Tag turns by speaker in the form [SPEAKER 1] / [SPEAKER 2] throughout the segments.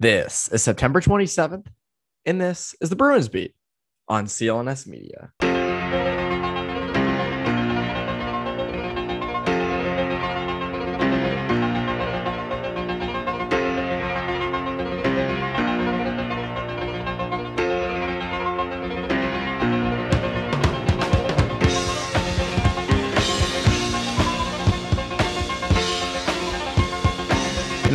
[SPEAKER 1] This is September 27th, and this is the Bruins Beat on CLNS Media.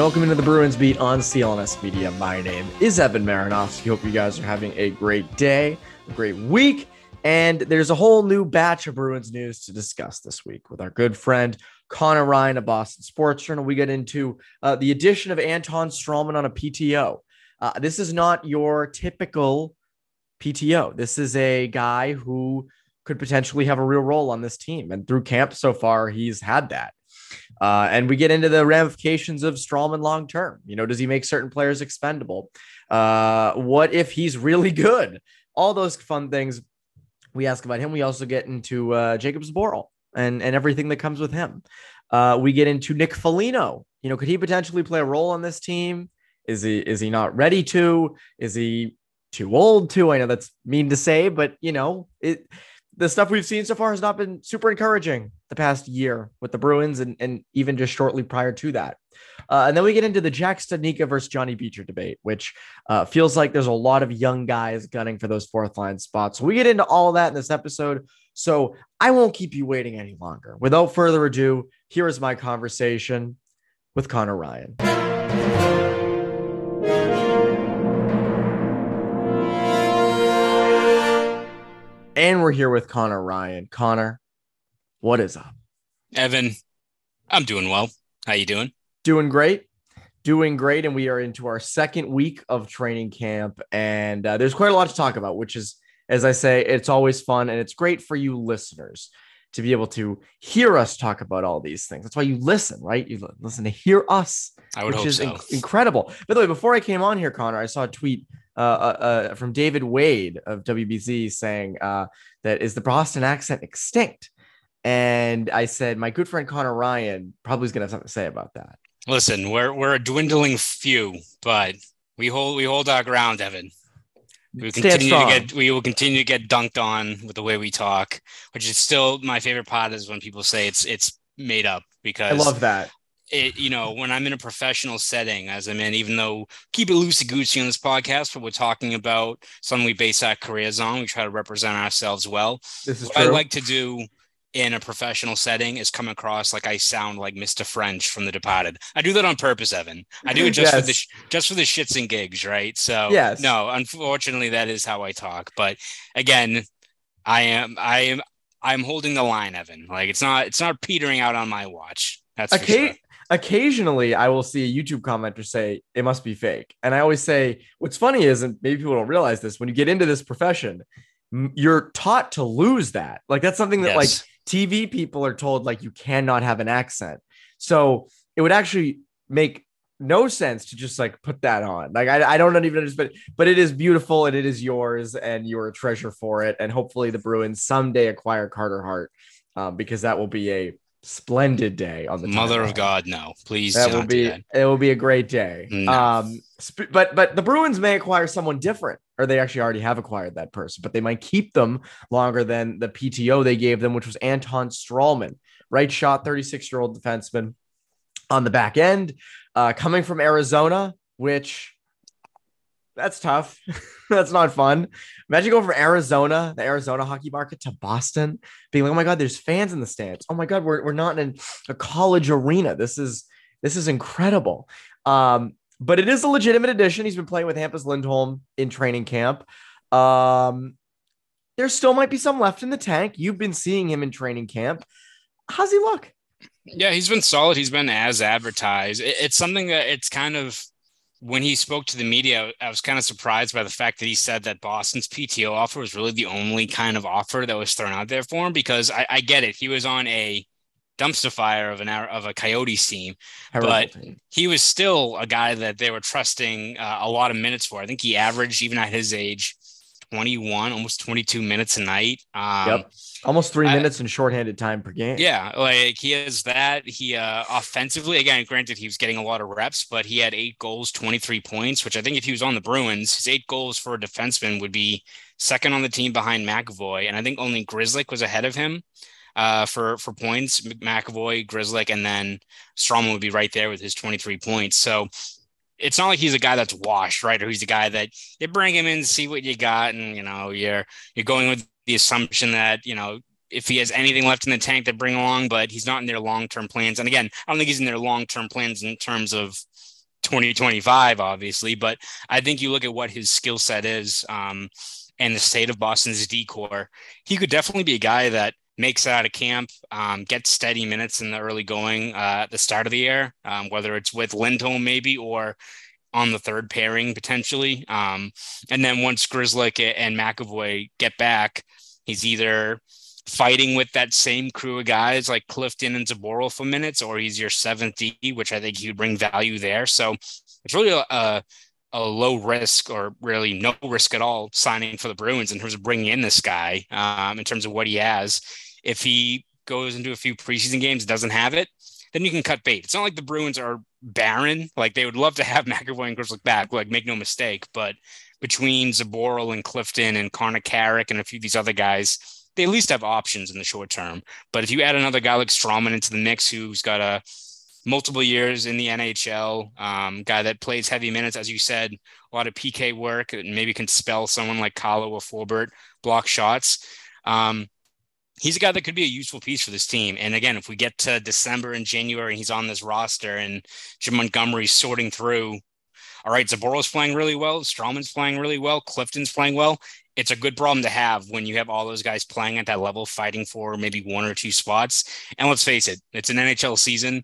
[SPEAKER 1] Welcome into the Bruins Beat on CLNS Media. My name is Evan Marinofsky. Hope you guys are having a great day, a great week. And there's a whole new batch of Bruins news to discuss this week with our good friend Connor Ryan of Boston Sports Journal. We get into uh, the addition of Anton Stralman on a PTO. Uh, this is not your typical PTO. This is a guy who could potentially have a real role on this team. And through camp so far, he's had that. Uh, and we get into the ramifications of Stralman long term. You know, does he make certain players expendable? Uh, what if he's really good? All those fun things we ask about him. We also get into uh, Jakub Zboril and and everything that comes with him. Uh, we get into Nick Foligno. You know, could he potentially play a role on this team? Is he is he not ready to? Is he too old to? I know that's mean to say, but you know it the stuff we've seen so far has not been super encouraging the past year with the Bruins and, and even just shortly prior to that. Uh, and then we get into the Jack Studnicka versus Johnny Beecher debate, which uh, feels like there's a lot of young guys gunning for those fourth line spots. We get into all that in this episode. So I won't keep you waiting any longer. Without further ado, here is my conversation with Connor Ryan. And we're here with Connor Ryan. Connor, what is up?
[SPEAKER 2] Evan, I'm doing well. How you doing?
[SPEAKER 1] Doing great. Doing great. And we are into our second week of training camp. And uh, there's quite a lot to talk about, which is, as I say, it's always fun. And it's great for you listeners to be able to hear us talk about all these things. That's why you listen, right? You listen to hear us,
[SPEAKER 2] I would
[SPEAKER 1] which
[SPEAKER 2] hope
[SPEAKER 1] is
[SPEAKER 2] so.
[SPEAKER 1] inc- incredible. By the way, before I came on here, Connor, I saw a tweet uh, uh, uh, from David Wade of WBZ saying uh, that is the Boston accent extinct. And I said, my good friend Connor Ryan probably is going to have something to say about that.
[SPEAKER 2] Listen, we're we're a dwindling few, but we hold we hold our ground, Evan. We will continue to get we will continue to get dunked on with the way we talk, which is still my favorite part is when people say it's it's made up because I
[SPEAKER 1] love that.
[SPEAKER 2] It, you know, when I'm in a professional setting, as I'm in, even though keep it loosey goosey on this podcast, but we're talking about something we base our careers on, we try to represent ourselves well.
[SPEAKER 1] This is
[SPEAKER 2] what I like to do in a professional setting is come across like I sound like Mr. French from The Departed. I do that on purpose, Evan. I do it just for the sh- just for the shits and gigs, right? So
[SPEAKER 1] Yes.
[SPEAKER 2] no, unfortunately, that is how I talk. But again, I am I am I'm holding the line, Evan. Like it's not it's not petering out on my watch. That's for
[SPEAKER 1] Occa-
[SPEAKER 2] sure.
[SPEAKER 1] Occasionally, I will see a YouTube commenter say it must be fake, and I always say, "What's funny is, and maybe people don't realize this, when you get into this profession, you're taught to lose that. Like that's something that like TV people are told like you cannot have an accent. So it would actually make no sense to just like put that on. Like I, I don't even understand, but but it is beautiful and it is yours, and you're a treasure for it. And hopefully the Bruins someday acquire Carter Hart, um, because that will be a splendid day on the
[SPEAKER 2] Mother
[SPEAKER 1] timeline.
[SPEAKER 2] of God, no. Please
[SPEAKER 1] That will be
[SPEAKER 2] that.
[SPEAKER 1] it will be a great day.
[SPEAKER 2] No.
[SPEAKER 1] Um, sp- but but the Bruins may acquire someone different, or they actually already have acquired that person, but they might keep them longer than the PTO they gave them, which was Anton Stralman, right shot, 36 year old defenseman on the back end, uh, coming from Arizona, which That's tough. That's not fun. Imagine going from Arizona, the Arizona hockey market, to Boston, being like, "Oh my god, there's fans in the stands. Oh my god, we're, we're not in a college arena. This is this is incredible." Um, but it is a legitimate addition. He's been playing with Hampus Lindholm in training camp. Um, there still might be some left in the tank. You've been seeing him in training camp. How's he look?
[SPEAKER 2] Yeah, he's been solid. He's been as advertised. it's something that it's kind of when he spoke to the media, I was kind of surprised by the fact that he said that Boston's PTO offer was really the only kind of offer that was thrown out there for him. Because I, I get it, he was on a dumpster fire of an of a Coyotes team, but team. he was still a guy that they were trusting uh, a lot of minutes for. I think he averaged even at his age 21, almost 22 minutes a night. Um, yep.
[SPEAKER 1] Almost three I, minutes in shorthanded time per game.
[SPEAKER 2] Yeah. Like he has that. He uh, offensively, again, granted, he was getting a lot of reps, but he had eight goals, 23 points, which I think if he was on the Bruins, his eight goals for a defenseman would be second on the team behind McAvoy. And I think only Grzelcyk was ahead of him uh, for for points. McAvoy, Grzelcyk, and then Stralman would be right there with his 23 points. So it's not like he's a guy that's washed, right? Or he's a guy that you bring him in, see what you got, and you know you're you're going with the assumption that you know if he has anything left in the tank to bring along, but he's not in their long term plans. And again, I don't think he's in their long term plans in terms of 2025, obviously, but I think you look at what his skill set is um, and the state of Boston's D corps, he could definitely be a guy that makes it out of camp, um, gets steady minutes in the early going uh, at the start of the year, um, whether it's with Lindholm maybe or on the third pairing potentially. Um, and then once Grzelcyk and McAvoy get back, he's either fighting with that same crew of guys like Clifton and Zboril for minutes, or he's your seventh D, which I think he would bring value there. So it's really a, a, a low risk or really no risk at all signing for the Bruins in terms of bringing in this guy um, in terms of what he has. If he goes into a few preseason games, doesn't have it, then you can cut bait. It's not like the Bruins are barren. Like they would love to have McAvoy and Grzelcyk back. Like make no mistake, but between Zboril and Clifton and Connor Carrick and a few of these other guys, they at least have options in the short term. But if you add another guy like Stralman into the mix, who's got a multiple years in the NHL, um, guy that plays heavy minutes, as you said, a lot of PK work, and maybe can spell someone like Carlo or Forbort block shots. Um, he's a guy that could be a useful piece for this team. And again, if we get to December and January and he's on this roster and Jim Montgomery's sorting through, all right, Zboril's playing really well, Stralman's playing really well, Clifton's playing well. It's a good problem to have when you have all those guys playing at that level, fighting for maybe one or two spots. And let's face it, it's an NHL season.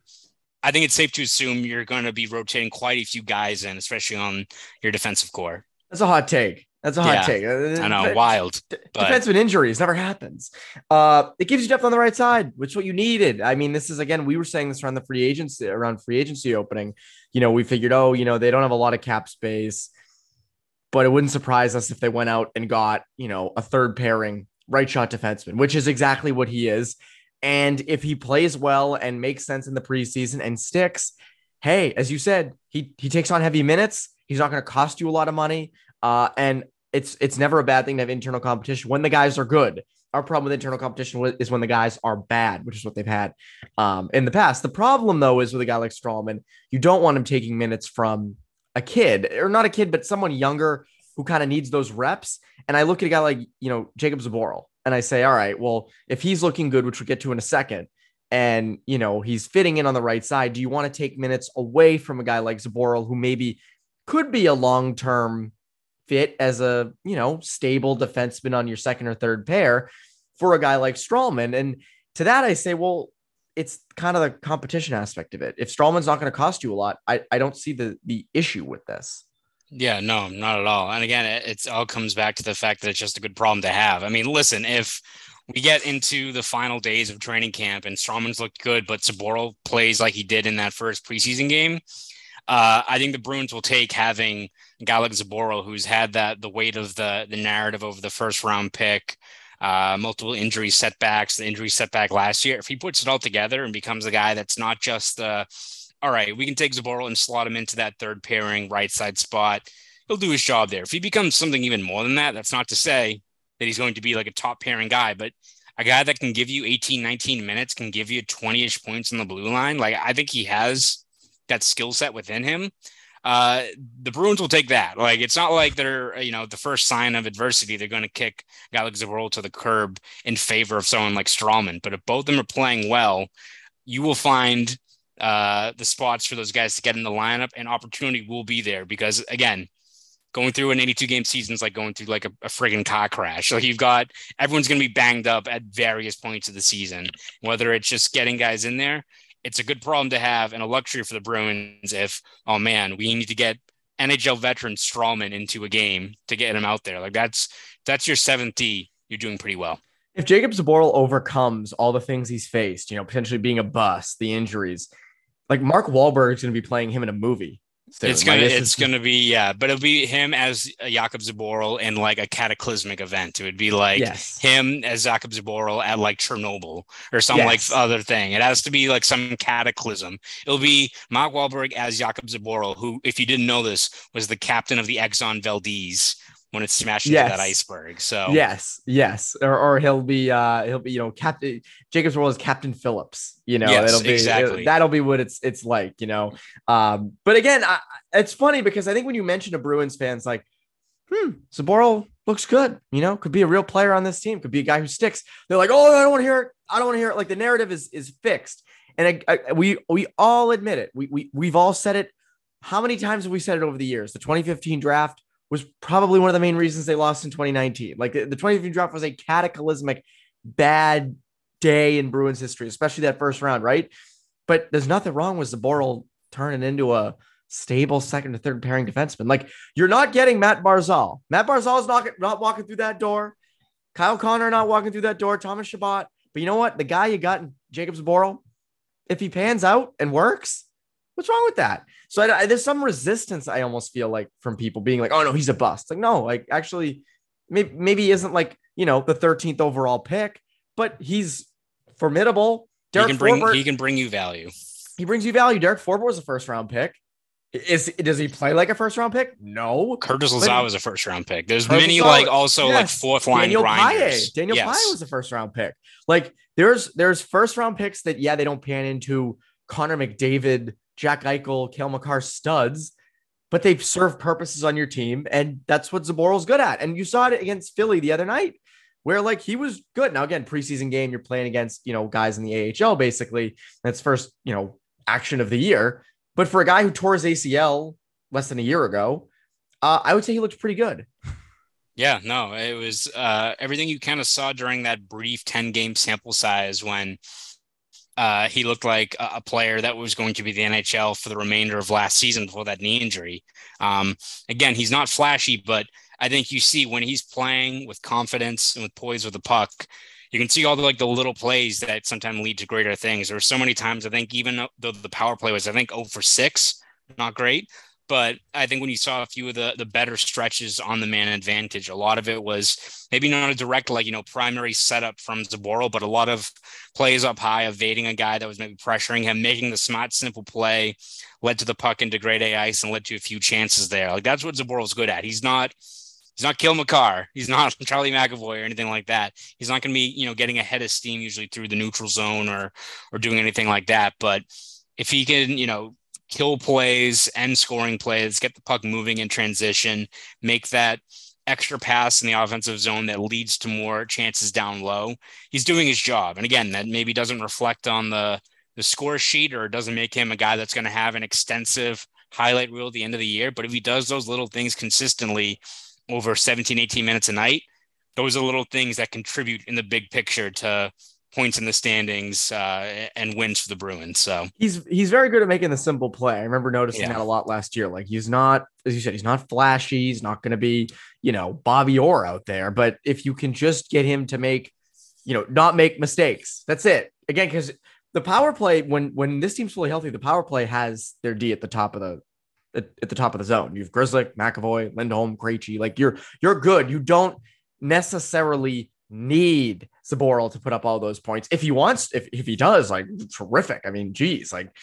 [SPEAKER 2] I think it's safe to assume you're going to be rotating quite a few guys in, especially on your defensive core.
[SPEAKER 1] That's a hot take. That's a hot yeah, take.
[SPEAKER 2] I know, wild.
[SPEAKER 1] But... Defenseman injuries never happens. Uh, it gives you depth on the right side, which is what you needed. I mean, this is again, we were saying this around the free agency, around free agency opening. You know, we figured, oh, you know, they don't have a lot of cap space, but it wouldn't surprise us if they went out and got, you know, a third pairing right shot defenseman, which is exactly what he is. And if he plays well and makes sense in the preseason and sticks, hey, as you said, he he takes on heavy minutes. He's not going to cost you a lot of money. Uh, and it's it's never a bad thing to have internal competition when the guys are good. Our problem with internal competition is when the guys are bad, which is what they've had um, in the past. The problem, though, is with a guy like Stralman, you don't want him taking minutes from a kid, or not a kid, but someone younger who kind of needs those reps. And I look at a guy like you know Jacob Zboril, and I say, all right, well, if he's looking good, which we'll get to in a second, and you know he's fitting in on the right side, do you want to take minutes away from a guy like Zboril, who maybe could be a long term fit as a, you know, stable defenseman on your second or third pair for a guy like Stralman. And to that, I say, well, it's kind of the competition aspect of it. If Stralman's not going to cost you a lot, I, I don't see the the issue with this.
[SPEAKER 2] Yeah, no, not at all. And again, it it's all comes back to the fact that it's just a good problem to have. I mean, listen, if we get into the final days of training camp and Stralman's looked good, but Zboril plays like he did in that first preseason game, uh, I think the Bruins will take having a guy like who's had that the weight of the the narrative over the first round pick, uh, multiple injury setbacks, the injury setback last year. If he puts it all together and becomes a guy that's not just uh, all right, we can take Zboril and slot him into that third pairing right side spot. He'll do his job there. If he becomes something even more than that, that's not to say that he's going to be like a top pairing guy, but a guy that can give you 18, 19 minutes, can give you 20 ish points on the blue line. Like I think he has that skill set within him. Uh, the Bruins will take that. Like it's not like they're you know the first sign of adversity they're going to kick a guy like to the curb in favor of someone like Stralman. But if both of them are playing well, you will find uh, the spots for those guys to get in the lineup, and opportunity will be there because again. Going through an 82 game season is like going through like a, a friggin' car crash. So you've got everyone's going to be banged up at various points of the season, whether it's just getting guys in there it's a good problem to have and a luxury for the Bruins if, oh man, we need to get NHL veteran Stralman into a game to get him out there. Like that's that's your seventh D. You're doing pretty well.
[SPEAKER 1] If Jacob Zboril overcomes all the things he's faced, you know, potentially being a bust, the injuries, like Mark Wahlberg is going to be playing him in a movie.
[SPEAKER 2] It's gonna it's is... gonna be yeah, but it'll be him as Jakub Zboril in like a cataclysmic event. It would be like yes. him as Jakub Zboril at like Chernobyl or some yes. like other thing. It has to be like some cataclysm. It'll be Mark Wahlberg as Jakub Zboril, who, if you didn't know this, was the captain of the Exxon Valdez when it's smashed yes. into that iceberg. So
[SPEAKER 1] yes, yes, or, or he'll be uh he'll be you know Captain Jakub Zboril is Captain Phillips. You know,
[SPEAKER 2] yes,
[SPEAKER 1] it'll be
[SPEAKER 2] exactly
[SPEAKER 1] that'll be what it's it's like. You know, um, but again, I, it's funny because I think when you mention a Bruins fans like, hmm, Zboril looks good. You know, could be a real player on this team. Could be a guy who sticks. They're like, oh, I don't want to hear it. I don't want to hear it. Like the narrative is is fixed, and I, I, we we all admit it. We we we've all said it. How many times have we said it over the years? The 2015 draft was probably one of the main reasons they lost in 2019. Like the, the 2015 draft was a cataclysmic bad day in Bruins history, especially that first round, right? But there's nothing wrong with Zboril turning into a stable second to third pairing defenseman. Like you're not getting Matt Barzal. Matt Barzal is not, not walking through that door. Kyle Connor not walking through that door. Thomas Chabot. But you know what? The guy you got in Jacob Zboril, if he pans out and works, What's wrong with that? So I, I, there's some resistance I almost feel like from people being like, oh no, he's a bust. Like no, like actually, maybe maybe he isn't like you know the 13th overall pick, but he's formidable.
[SPEAKER 2] Derek he can bring Forbort, he can bring you value.
[SPEAKER 1] He brings you value. Derek Forbort was a first round pick. Is does he play like a first round pick? No.
[SPEAKER 2] Curtis Lazar was a first round pick. There's Curtis many like also yes. like fourth line
[SPEAKER 1] Daniel
[SPEAKER 2] grinders.
[SPEAKER 1] Paille. Daniel yes. Paille was a first round pick. Like there's there's first round picks that yeah they don't pan into Connor McDavid Jack Eichel, Cale Makar studs, but they serve purposes on your team. And that's what Zboril's good at. And you saw it against Philly the other night where like he was good. Now, again, preseason game, you're playing against, you know, guys in the AHL, basically. That's first, you know, action of the year. But for a guy who tore his ACL less than a year ago, uh, I would say he looked pretty good.
[SPEAKER 2] Yeah, no, it was uh, everything you kind of saw during that brief 10 game sample size when uh, he looked like a, player that was going to be the NHL for the remainder of last season before that knee injury. Um, again, he's not flashy, but I think you see when he's playing with confidence and with poise with the puck, you can see all the like the little plays that sometimes lead to greater things. There were so many times I think even though the power play was I think 0 for 6, not great, but I think when you saw a few of the the better stretches on the man advantage, a lot of it was maybe not a direct like you know primary setup from Zboril, but a lot of plays up high, evading a guy that was maybe pressuring him, making the smart, simple play, led to the puck into grade A ice and led to a few chances there. Like that's what Zboril's good at. He's not he's not Cale Makar. He's not Charlie McAvoy or anything like that. He's not going to be, you know, getting ahead of steam usually through the neutral zone or or doing anything like that. But if he can, you know, kill plays and scoring plays, get the puck moving in transition, make that extra pass in the offensive zone that leads to more chances down low. He's doing his job. And again, that maybe doesn't reflect on the the score sheet or doesn't make him a guy that's going to have an extensive highlight reel at the end of the year, but if he does those little things consistently over 17 18 minutes a night, those are little things that contribute in the big picture to points in the standings uh, and wins for the Bruins. So
[SPEAKER 1] he's he's very good at making the simple play. I remember noticing yeah. that a lot last year. Like he's not, as you said, he's not flashy. He's not going to be, you know, Bobby Orr out there. But if you can just get him to make, you know, not make mistakes, that's it. Again, because the power play when when this team's fully healthy, the power play has their D at the top of the at, at the top of the zone. You have Grzelcyk, McAvoy, Lindholm, Krejci. Like you're you're good. You don't necessarily need Zboril to put up all those points. If he wants, if, if he does, like terrific. I mean, geez, like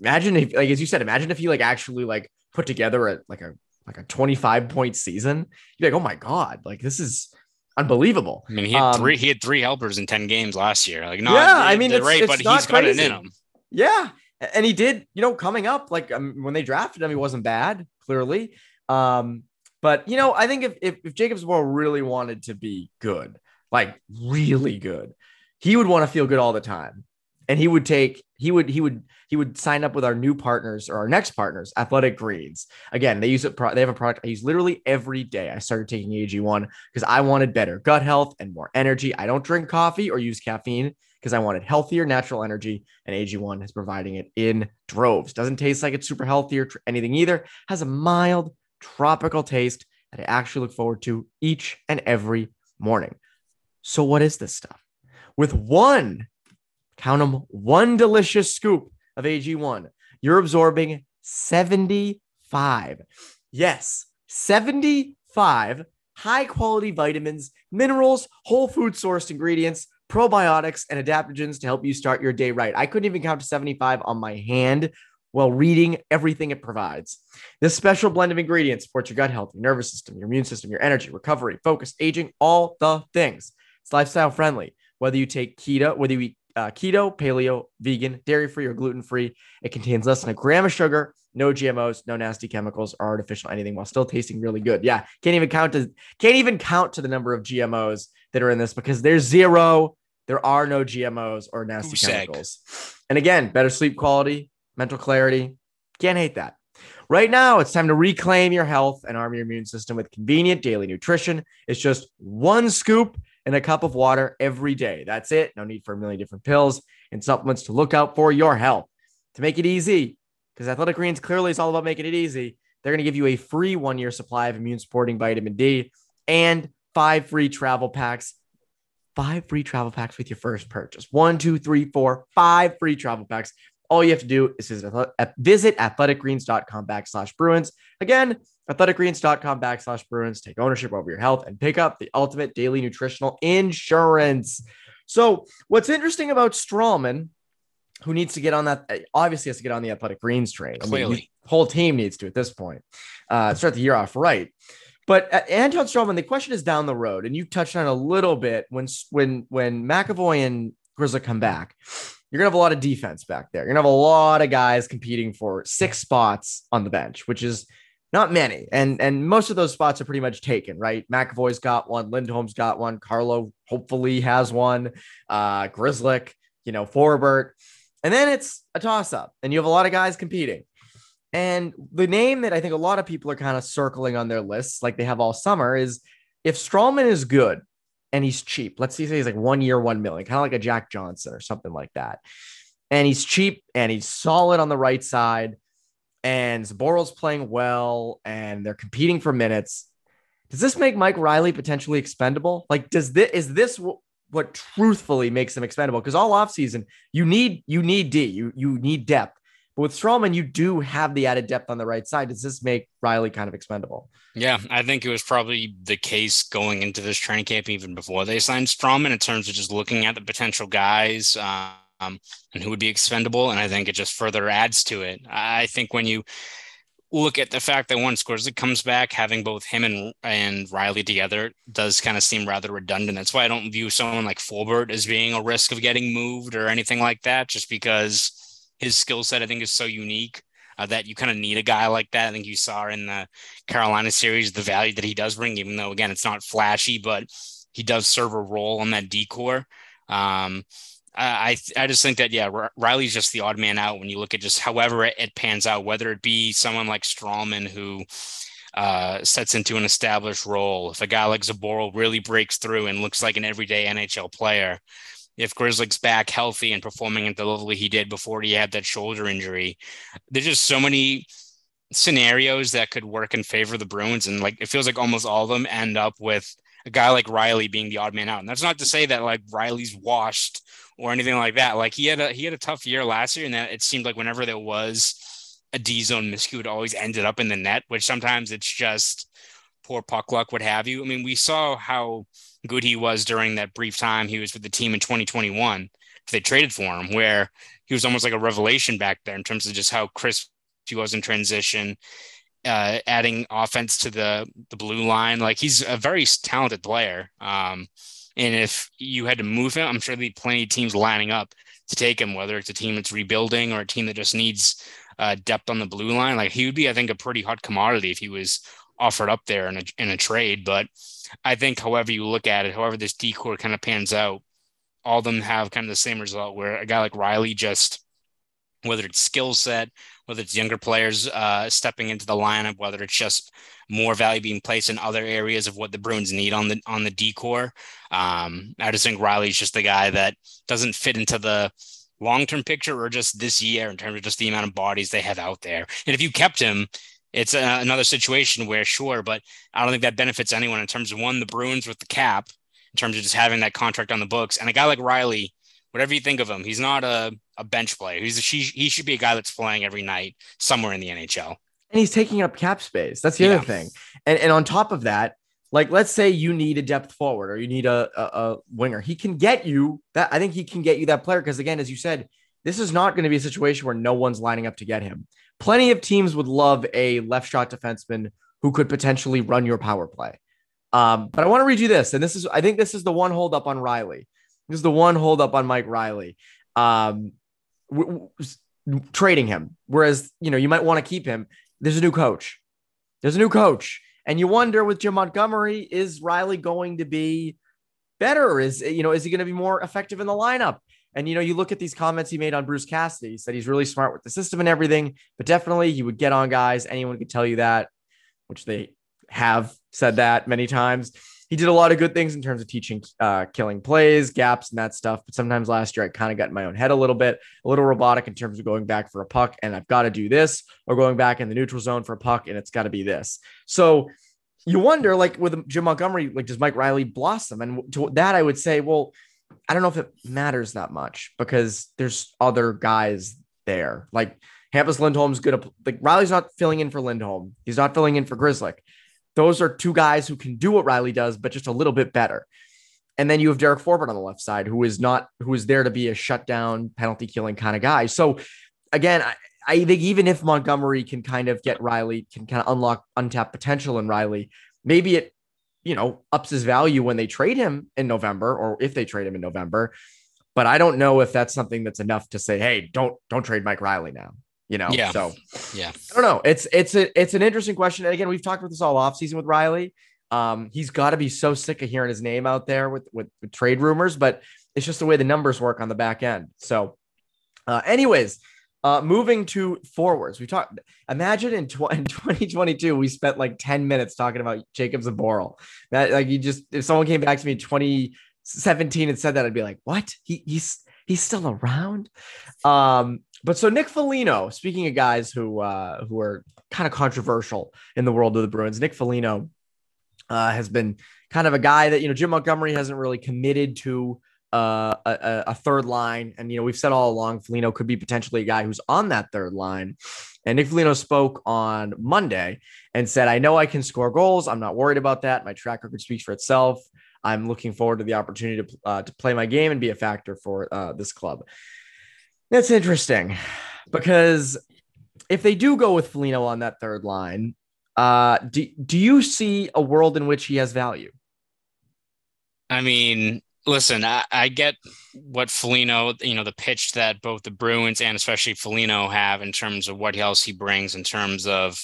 [SPEAKER 1] imagine if, like as you said, imagine if he like actually like put together a like a like a 25 point season. You're like, oh my God, like this is unbelievable.
[SPEAKER 2] I mean, he had um, three he had three helpers in 10 games last year. Like, no,
[SPEAKER 1] yeah, I mean, it's,
[SPEAKER 2] right,
[SPEAKER 1] it's
[SPEAKER 2] but he's got it in him.
[SPEAKER 1] Yeah. and he did, you know, coming up like um, when they drafted him, he wasn't bad, clearly. Um, but you know, I think if if, if Jacobs really wanted to be good, like really good, he would want to feel good all the time, and he would take he would he would he would sign up with our new partners or our next partners, Athletic Greens. Again, they use it. They have a product I use literally every day. I started taking AG1 because I wanted better gut health and more energy. I don't drink coffee or use caffeine because I wanted healthier natural energy, and AG1 is providing it in droves. Doesn't taste like it's super healthy or tr- anything either. Has a mild tropical taste that I actually look forward to each and every morning. So, what is this stuff? With one, count them, one delicious scoop of AG1, you're absorbing 75. Yes, 75 high quality vitamins, minerals, whole food sourced ingredients probiotics, and adaptogens to help you start your day right. I couldn't even count to 75 on my hand while reading everything it provides. This special blend of ingredients supports your gut health, your nervous system, your immune system, your energy, recovery, focus, aging, all the things. It's lifestyle friendly. Whether you take keto, whether you eat uh, keto, paleo, vegan, dairy free, or gluten free, it contains less than a gram of sugar, no GMOs, no nasty chemicals or artificial anything, while still tasting really good. Yeah, can't even count to can't even count to the number of GMOs that are in this because there's zero there are no GMOs or nasty Goose chemicals. And again, better sleep quality, mental clarity. Can't hate that. Right now, it's time to reclaim your health and arm your immune system with convenient daily nutrition. It's just one scoop and a cup of water every day. That's it. No need for a million different pills and supplements to look out for your health. To make it easy, because Athletic Greens clearly is all about making it easy, they're going to give you a free one year supply of immune supporting vitamin D and five free travel packs five free travel packs with your first purchase. One, two, three, four, five free travel packs. All you have to do is visit athleticgreens.com backslash Bruins. Again, athleticgreens.com backslash Bruins. Take ownership over your health and pick up the ultimate daily nutritional insurance. So, what's interesting about Stralman, who needs to get on that, obviously has to get on the Athletic Greens train.
[SPEAKER 2] Clearly. I mean, the
[SPEAKER 1] whole team needs to at this point. Uh, start the year off right. But uh, Anton Stralman, the question is down the road, and you touched on a little bit when when when McAvoy and Grzelcyk come back. You're gonna have a lot of defense back there. You're gonna have a lot of guys competing for six spots on the bench, which is not many, and and most of those spots are pretty much taken. Right? McAvoy's got one, Lindholm's got one, Carlo hopefully has one, uh, Grzelcyk, you know, Forbort, and then it's a toss up, and you have a lot of guys competing. And the name that I think a lot of people are kind of circling on their lists, like they have all summer, is if Stralman is good and he's cheap, let's see, say he's like one year, one million, kind of like a Jack Johnson or something like that. And he's cheap and he's solid on the right side. And Zboril's playing well and they're competing for minutes. Does this make Mike Reilly potentially expendable? Like, does this is this what truthfully makes him expendable? Because all offseason, you need you need D, you you need depth. But with Stralman, you do have the added depth on the right side. Does this make Reilly kind of expendable?
[SPEAKER 2] Yeah, I think it was probably the case going into this training camp, even before they signed Stralman, in terms of just looking at the potential guys um, and who would be expendable. And I think it just further adds to it. I think when you look at the fact that once Grzelcyk comes back, having both him and and Reilly together does kind of seem rather redundant. That's why I don't view someone like Forbort as being a risk of getting moved or anything like that, just because his skill set, I think, is so unique uh, that you kind of need a guy like that. I think you saw in the Carolina series the value that he does bring, even though again it's not flashy, but he does serve a role on that D corps. Um, I I just think that yeah, Reilly's just the odd man out when you look at just however it, it pans out, whether it be someone like Stralman who uh, sets into an established role, if a guy like Zboril really breaks through and looks like an everyday NHL player, if Grzelcyk's back healthy and performing at the level he did before he had that shoulder injury. There's just so many scenarios that could work in favor of the Bruins. And like it feels like almost all of them end up with a guy like Reilly being the odd man out. And that's not to say that like Reilly's washed or anything like that. Like he had a he had a tough year last year, and that it seemed like whenever there was a D zone miscue, it always ended up in the net, which sometimes it's just poor puck luck, what have you. I mean, we saw how good he was during that brief time he was with the team in 2021. They traded for him, where he was almost like a revelation back there in terms of just how crisp he was in transition, uh, adding offense to the the blue line. Like he's a very talented player. Um, and if you had to move him, I'm sure there'd be plenty of teams lining up to take him, whether it's a team that's rebuilding or a team that just needs uh, depth on the blue line. Like he would be, I think, a pretty hot commodity if he was offered up there in a, in a trade. But I think, however you look at it, however this D corps kind of pans out, all of them have kind of the same result where a guy like Reilly just whether it's skill set, whether it's younger players uh, stepping into the lineup, whether it's just more value being placed in other areas of what the Bruins need on the on the D corps. Um, I just think Reilly's just the guy that doesn't fit into the long term picture or just this year in terms of just the amount of bodies they have out there. And if you kept him, it's a, another situation where sure, but I don't think that benefits anyone in terms of one the Bruins with the cap, in terms of just having that contract on the books, and a guy like Reilly, whatever you think of him, he's not a, a bench player. He's a, he, he should be a guy that's playing every night somewhere in the NHL.
[SPEAKER 1] And he's taking up cap space. That's the yeah. other thing. And and on top of that, like let's say you need a depth forward or you need a, a, a winger. He can get you that. I think he can get you that player because again, as you said, this is not going to be a situation where no one's lining up to get him. Plenty of teams would love a left shot defenseman who could potentially run your power play. Um, but I want to read you this, and this is I think this is the one hold up on Reilly. This is the one holdup on Mike Reilly. Um, w- w- trading him. Whereas, you know, you might want to keep him. There's a new coach. There's a new coach. And you wonder with Jim Montgomery, is Reilly going to be better? Is, you know, is he going to be more effective in the lineup? And, you know, you look at these comments he made on Bruce Cassidy. He said he's really smart with the system and everything, but definitely he would get on guys. Anyone could tell you that, which they have said that many times he did a lot of good things in terms of teaching uh, killing plays, gaps, and that stuff. But sometimes last year I kind of got in my own head a little bit, a little robotic in terms of going back for a puck and I've got to do this, or going back in the neutral zone for a puck and it's got to be this. So you wonder, like with Jim Montgomery, like does Mike Reilly blossom? And to that I would say, well, I don't know if it matters that much because there's other guys there. Like Hampus Lindholm's good. Like Reilly's not filling in for Lindholm. He's not filling in for Grzelcyk. Those are two guys who can do what Reilly does, but just a little bit better. And then you have Derek Forbort on the left side, who is not who is there to be a shutdown, penalty killing kind of guy. So again, I, I think even if Montgomery can kind of get Reilly, can kind of unlock untapped potential in Reilly, maybe it, you know, ups his value when they trade him in November or if they trade him in November. But I don't know if that's something that's enough to say, hey, don't don't trade Mike Reilly now you know?
[SPEAKER 2] Yeah.
[SPEAKER 1] So
[SPEAKER 2] yeah.
[SPEAKER 1] I don't know. It's it's a it's an interesting question. And again we've talked about this all off season with Reilly. um he's got to be so sick of hearing his name out there with, with, with trade rumors but it's just the way the numbers work on the back end. So uh anyways uh, moving to forwards, we talked. Imagine in, tw- in 2022, we spent like 10 minutes talking about Jakub Zboril. That like you just if someone came back to me in 2017 and said that, I'd be like, what? He he's he's still around. Um, but so Nick Foligno, speaking of guys who uh, who are kind of controversial in the world of the Bruins, Nick Foligno uh, has been kind of a guy that you know Jim Montgomery hasn't really committed to uh, a, a, third line, and you know we've said all along Foligno could be potentially a guy who's on that third line. And Nick Foligno spoke on Monday and said, "I know I can score goals. I'm not worried about that. My track record speaks for itself. I'm looking forward to the opportunity to uh, to play my game and be a factor for uh, this club." That's interesting because if they do go with Foligno on that third line, uh, do, do you see a world in which he has value?
[SPEAKER 2] I mean, listen, I, I get what Foligno, you know, the pitch that both the Bruins and especially Foligno have in terms of what else he brings in terms of,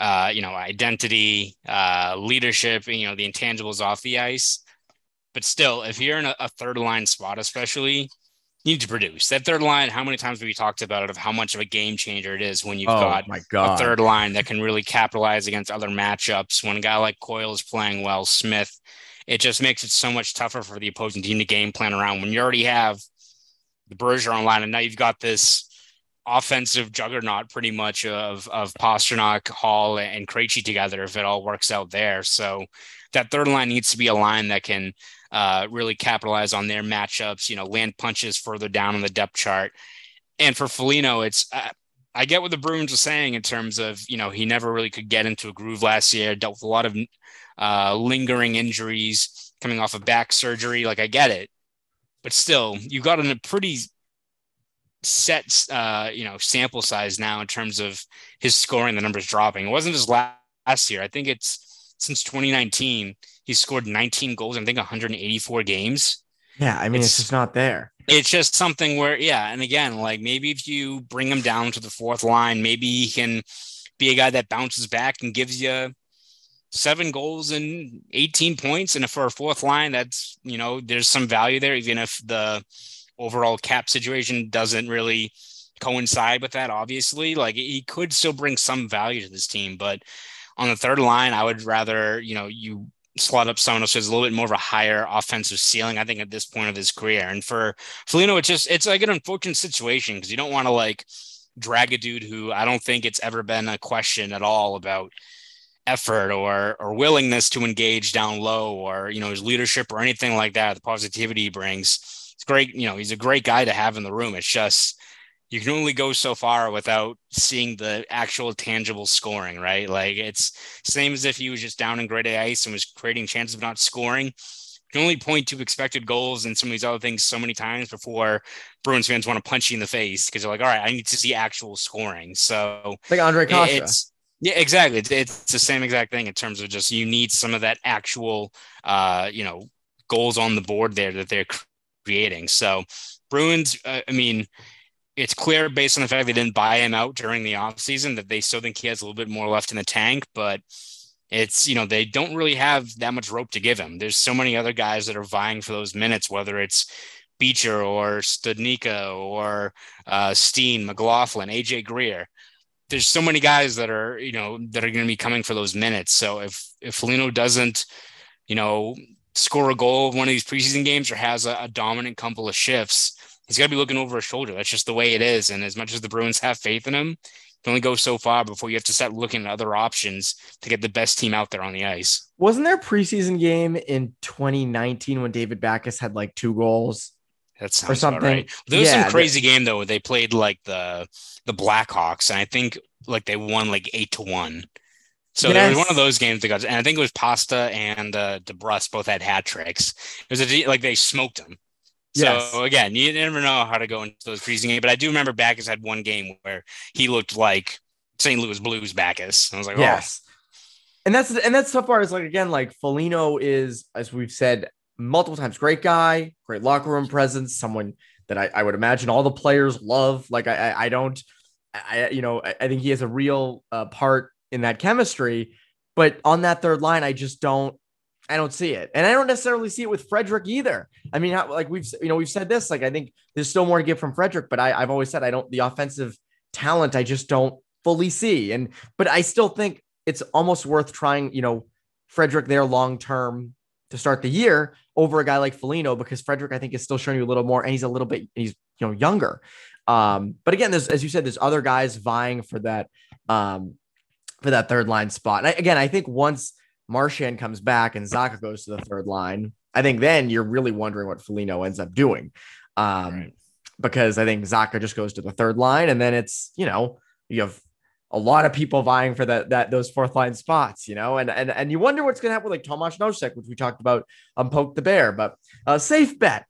[SPEAKER 2] uh, you know, identity, uh, leadership, you know, the intangibles off the ice. But still, if you're in a, a third line spot, especially, you need to produce. That third line, how many times have we talked about it of how much of a game changer it is when you've oh, got a third line that can really capitalize against other matchups. When a guy like Coyle is playing well, Smith, it just makes it so much tougher for the opposing team to game plan around when you already have the Bergeron line, and now you've got this offensive juggernaut pretty much of of Pastrnak, Hall, and Krejci together if it all works out there. So that third line needs to be a line that can uh, really capitalize on their matchups, you know, land punches further down on the depth chart. And for Foligno, it's, uh, I get what the Bruins are saying in terms of, you know, he never really could get into a groove last year, dealt with a lot of uh, lingering injuries coming off of back surgery. Like, I get it. But still, you got in a pretty set, uh, you know, sample size now in terms of his scoring, the numbers dropping. It wasn't just last year. I think it's since 2019 he scored 19 goals, I think 184 games.
[SPEAKER 1] Yeah, I mean, it's, it's just not there.
[SPEAKER 2] it's just something where, yeah. And again, like maybe if you bring him down to the fourth line, maybe he can be a guy that bounces back and gives you seven goals and 18 points. And for a fourth line, that's, you know, there's some value there, even if the overall cap situation doesn't really coincide with that, obviously. Like he could still bring some value to this team. But on the third line, I would rather, you know, you slot up someone else who has a little bit more of a higher offensive ceiling, I think, at this point of his career. And for Foligno, it's just it's like an unfortunate situation because you don't want to like drag a dude who I don't think it's ever been a question at all about effort or or willingness to engage down low or you know his leadership or anything like that the positivity he brings it's great you know he's a great guy to have in the room it's just you can only go so far without seeing the actual tangible scoring right like it's same as if he was just down in grade a ice and was creating chances of not scoring you can only point to expected goals and some of these other things so many times before Bruins fans want to punch you in the face because they're like, all right, I need to see actual scoring. So
[SPEAKER 1] like Ondrej Kase.
[SPEAKER 2] It's, yeah, exactly. It's, it's the same exact thing in terms of just you need some of that actual, uh, you know, goals on the board there that they're creating. So Bruins, uh, I mean, it's clear based on the fact they didn't buy him out during the offseason that they still think he has a little bit more left in the tank, but it's you know they don't really have that much rope to give him. There's so many other guys that are vying for those minutes, whether it's Beecher or Studnicka or uh, Steen, McLaughlin, AJ Greer there's so many guys that are you know that are going to be coming for those minutes. So if if Foligno doesn't, you know, score a goal one of these preseason games or has a, a dominant couple of shifts, he's got to be looking over his shoulder. That's just the way it is. And as much as the Bruins have faith in him, can only go so far before you have to start looking at other options to get the best team out there on the ice.
[SPEAKER 1] Wasn't there a preseason game in 2019 when David Backes had like two goals?
[SPEAKER 2] That sounds or something. Right. There was yeah, some crazy game though. They played like the the Blackhawks, and I think like they won like eight to one. So yes. there was one of those games that got, and I think it was Pasta and uh, DeBrusk both had hat tricks. It was a, like they smoked them. So yes. again, you never know how to go into those freezing games. But I do remember Backes had one game where he looked like St. Louis Blues Backes. I was like, yes. Oh.
[SPEAKER 1] And that's and that's so far as like again, like Foligno is, as we've said multiple times, great guy, great locker room presence, someone that I, I would imagine all the players love. Like I, I, I don't I, you know, I, think he has a real uh, part in that chemistry. But on that third line, I just don't, I don't see it, and I don't necessarily see it with Frederic either. I mean, like we've, you know, we've said this. Like I think there's still more to get from Frederic, but I, I've always said I don't the offensive talent. I just don't fully see, and but I still think it's almost worth trying. You know, Frederic there long term to start the year over a guy like Foligno because Frederic, I think is still showing you a little more, and he's a little bit he's you know younger. Um, but again, there's as you said, there's other guys vying for that um, for that third line spot. And I, again, I think once Marchand comes back and Zacha goes to the third line, I think then you're really wondering what Foligno ends up doing. Um, right. because I think Zacha just goes to the third line, and then it's you know you have a lot of people vying for that that those fourth line spots, you know, and and and you wonder what's going to happen with like Tomas Nosek, which we talked about on Poke the Bear, but a safe bet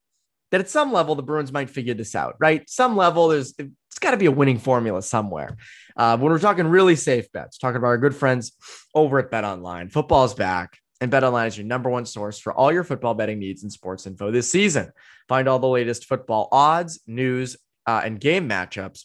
[SPEAKER 1] that at some level the Bruins might figure this out, right? Some level there's it's got to be a winning formula somewhere. Uh, when we're talking really safe bets, talking about our good friends over at Bet Online, football's back. And Bet Online is your number one source for all your football betting needs and sports info this season. Find all the latest football odds, news, uh, and game matchups,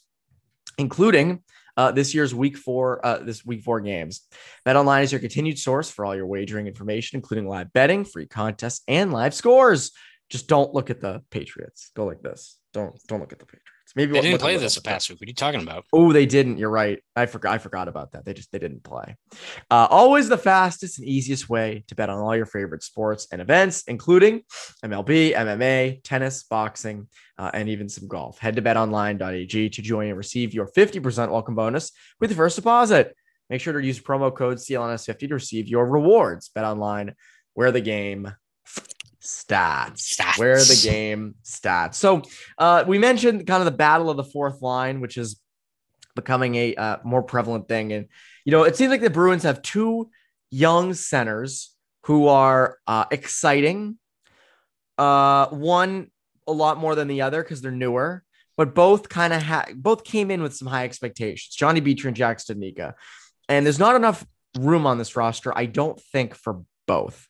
[SPEAKER 1] including uh, this year's week four, uh, this week four games. Bet Online is your continued source for all your wagering information, including live betting, free contests, and live scores. Just don't look at the Patriots. Go like this. Don't don't look at the Patriots.
[SPEAKER 2] Maybe they didn't play this the past week. What are you talking about?
[SPEAKER 1] Oh, they didn't. You're right. I forgot. I forgot about that. They just they didn't play. Uh, always the fastest and easiest way to bet on all your favorite sports and events, including MLB, MMA, tennis, boxing, uh, and even some golf. Head to betonline.ag to join and receive your 50% welcome bonus with your first deposit. Make sure to use promo code CLNS50 to receive your rewards. Bet online, where the game stats. stats. Where the game stats. So uh, we mentioned kind of the battle of the fourth line, which is becoming a uh, more prevalent thing. And, you know, it seems like the Bruins have two young centers who are uh, exciting. Uh, one a lot more than the other because they're newer, but both kind of had both came in with some high expectations. Johnny Beecher and Jack Studnicka. And there's not enough room on this roster, I don't think, for both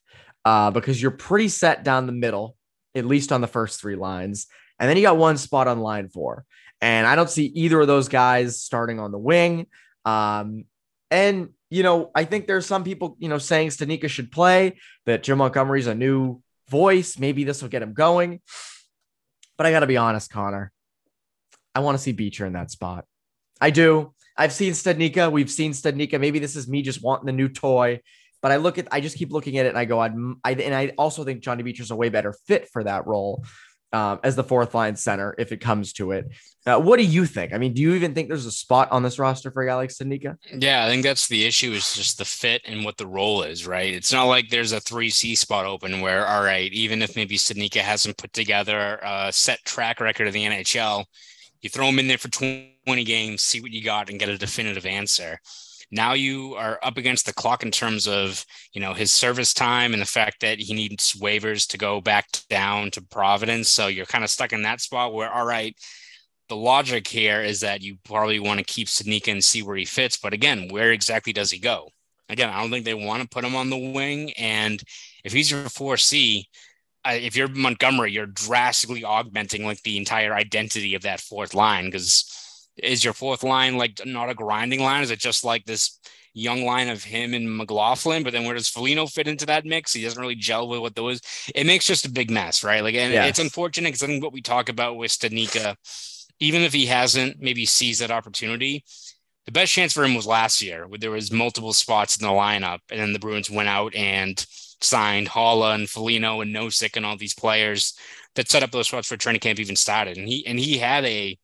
[SPEAKER 1] uh, because you're pretty set down the middle, at least on the first three lines. And then you got one spot on line four. And I don't see either of those guys starting on the wing. Um, and, you know, I think there's some people, you know, saying Studnicka should play, that Jim Montgomery's a new voice. Maybe this will get him going. But I got to be honest, Connor. I want to see Beecher in that spot. I do. I've seen Studnicka. We've seen Studnicka. Maybe this is me just wanting the new toy. But I look at, I just keep looking at it and I go, I'd, I, and I also think Johnny Beecher's a way better fit for that role um, as the fourth line center if it comes to it. Uh, what do you think? I mean, do you even think there's a spot on this roster for a guy like Studnicka?
[SPEAKER 2] Yeah, I think that's the issue is just the fit and what the role is, right? It's not like there's a 3C spot open where, all right, even if maybe Studnicka hasn't put together a set track record of the NHL, you throw him in there for 20 games, see what you got, and get a definitive answer. Now you are up against the clock in terms of you know his service time and the fact that he needs waivers to go back down to Providence. So you're kind of stuck in that spot where all right, the logic here is that you probably want to keep Studnicka and see where he fits. But again, where exactly does he go? Again, I don't think they want to put him on the wing. And if he's your 4C, uh, if you're Montgomery, you're drastically augmenting like the entire identity of that fourth line because is your fourth line like not a grinding line? Is it just like this young line of him and McLaughlin? But then where does Foligno fit into that mix? He doesn't really gel with what those. It makes just a big mess, right? Like, and yes. it's unfortunate because I think what we talk about with Studnicka, even if he hasn't maybe seized that opportunity, the best chance for him was last year, where there was multiple spots in the lineup, and then the Bruins went out and signed Haula and Foligno and Nosek and all these players that set up those spots for training camp even started. And he and he had a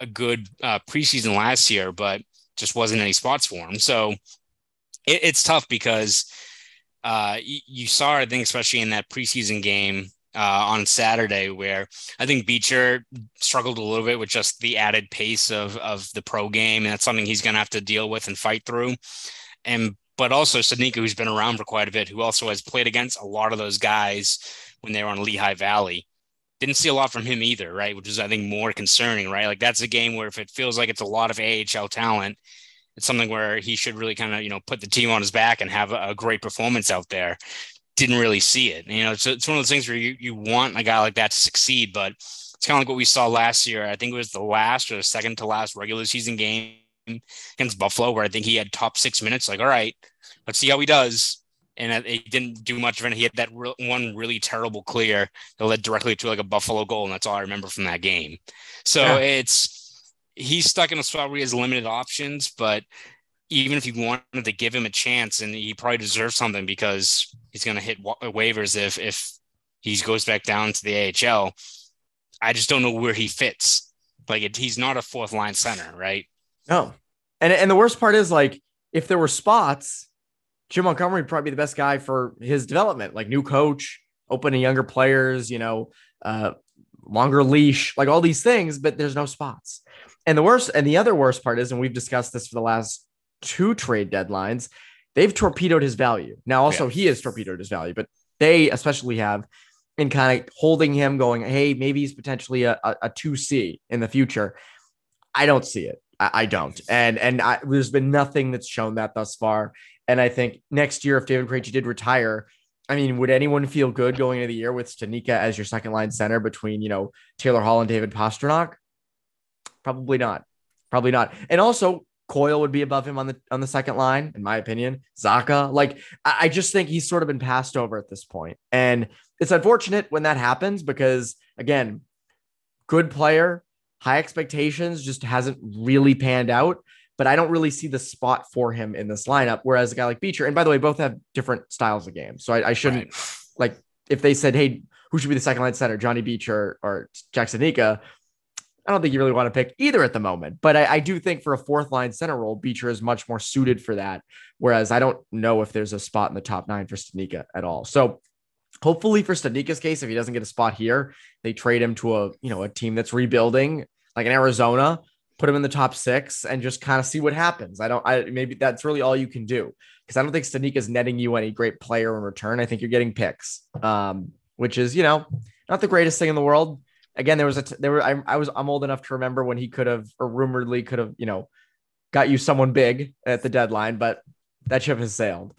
[SPEAKER 2] a good uh, preseason last year, but just wasn't any spots for him. So it, it's tough because uh, you, you, saw, I think, especially in that preseason game uh, on Saturday, where I think Beecher struggled a little bit with just the added pace of of the pro game, and that's something he's going to have to deal with and fight through. And but also Studnicka, who's been around for quite a bit, who also has played against a lot of those guys when they were on Lehigh Valley didn't see a lot from him either, right? Which is, I think, more concerning, right? Like that's a game where if it feels like it's a lot of AHL talent, it's something where he should really kind of, you know, put the team on his back and have a, a great performance out there. Didn't really see it. You know, it's, it's one of those things where you, you want a guy like that to succeed, but it's kind of like what we saw last year. I think it was the last or the second to last regular season game against Buffalo, where I think he had top six minutes. Like, all right, let's see how he does and it didn't do much of it. He had that one really terrible clear that led directly to like a Buffalo goal, and that's all I remember from that game. So yeah. it's he's stuck in a spot where he has limited options, but even if you wanted to give him a chance, and he probably deserves something because he's going to hit wa- waivers if if he goes back down to the AHL. I just don't know where he fits. Like it, he's not a fourth line center, right?
[SPEAKER 1] No, and and the worst part is like if there were spots Jim Montgomery probably be the best guy for his development, like new coach, open opening younger players, you know, uh, longer leash, like all these things, but there's no spots. And the worst, and the other worst part is, and we've discussed this for the last two trade deadlines, they've torpedoed his value. Now, also, yeah. he has torpedoed his value, but they especially have in kind of holding him going, hey, maybe he's potentially a, a, a 2C in the future. I don't see it. I, I don't. And and I, there's been nothing that's shown that thus far. And I think next year, if David Krejci did retire, I mean, would anyone feel good going into the year with Studnicka as your second line center between, you know, Taylor Hall and David Pastrnak? Probably not. Probably not. And also, Coyle would be above him on the on the second line, in my opinion. Zacha, like I just think he's sort of been passed over at this point, and it's unfortunate when that happens because again, good player, high expectations, just hasn't really panned out but I don't really see the spot for him in this lineup. Whereas a guy like Beecher, and by the way, both have different styles of game. So I, I shouldn't right. like if they said, hey, who should be the second line center, Johnny Beecher or Jackson Studnicka? I don't think you really want to pick either at the moment. But I, I, do think for a fourth line center role, Beecher is much more suited for that. Whereas I don't know if there's a spot in the top nine for Studnicka at all. So hopefully for Studnicka's case, if he doesn't get a spot here, they trade him to a you know a team that's rebuilding, like in Arizona, put him in the top six and just kind of see what happens. I don't, I maybe that's really all you can do because I don't think Studnicka is netting you any great player in return. I think you're getting picks, um, which is, you know, not the greatest thing in the world. Again, there was a, t- there were, I, I was, I'm old enough to remember when he could have, or rumoredly could have, you know, got you someone big at the deadline, but that ship has sailed.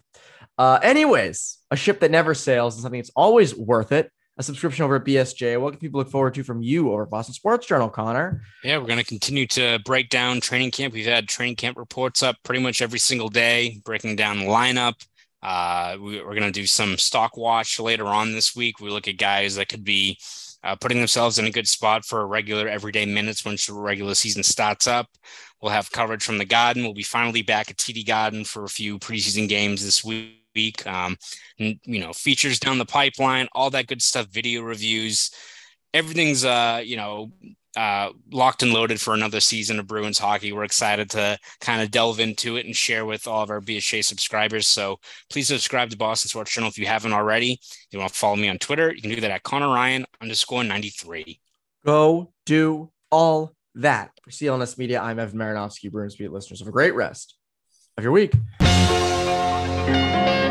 [SPEAKER 1] Uh, anyways, a ship that never sails and something that's always worth it a subscription over at BSJ. What can people look forward to from you over Boston Sports Journal, Connor?
[SPEAKER 2] Yeah, we're going to continue to break down training camp. We've had training camp reports up pretty much every single day, breaking down lineup. Uh, we, are going to do some stock watch later on this week. We look at guys that could be uh, putting themselves in a good spot for regular everyday minutes once the regular season starts up. We'll have coverage from the Garden. We'll be finally back at TD Garden for a few preseason games this week. Um, and, you know, features down the pipeline, all that good stuff, video reviews. Everything's, uh, you know, uh, locked and loaded for another season of Bruins hockey. We're excited to kind of delve into it and share with all of our BSJ subscribers. So please subscribe to Boston Sports Journal if you haven't already. If you want to follow me on Twitter, you can do that at Connor Ryan underscore 93.
[SPEAKER 1] Go do all that. For CLNS Media, I'm Evan Marinofsky, Bruins Beat listeners. Have a great rest of your week. Música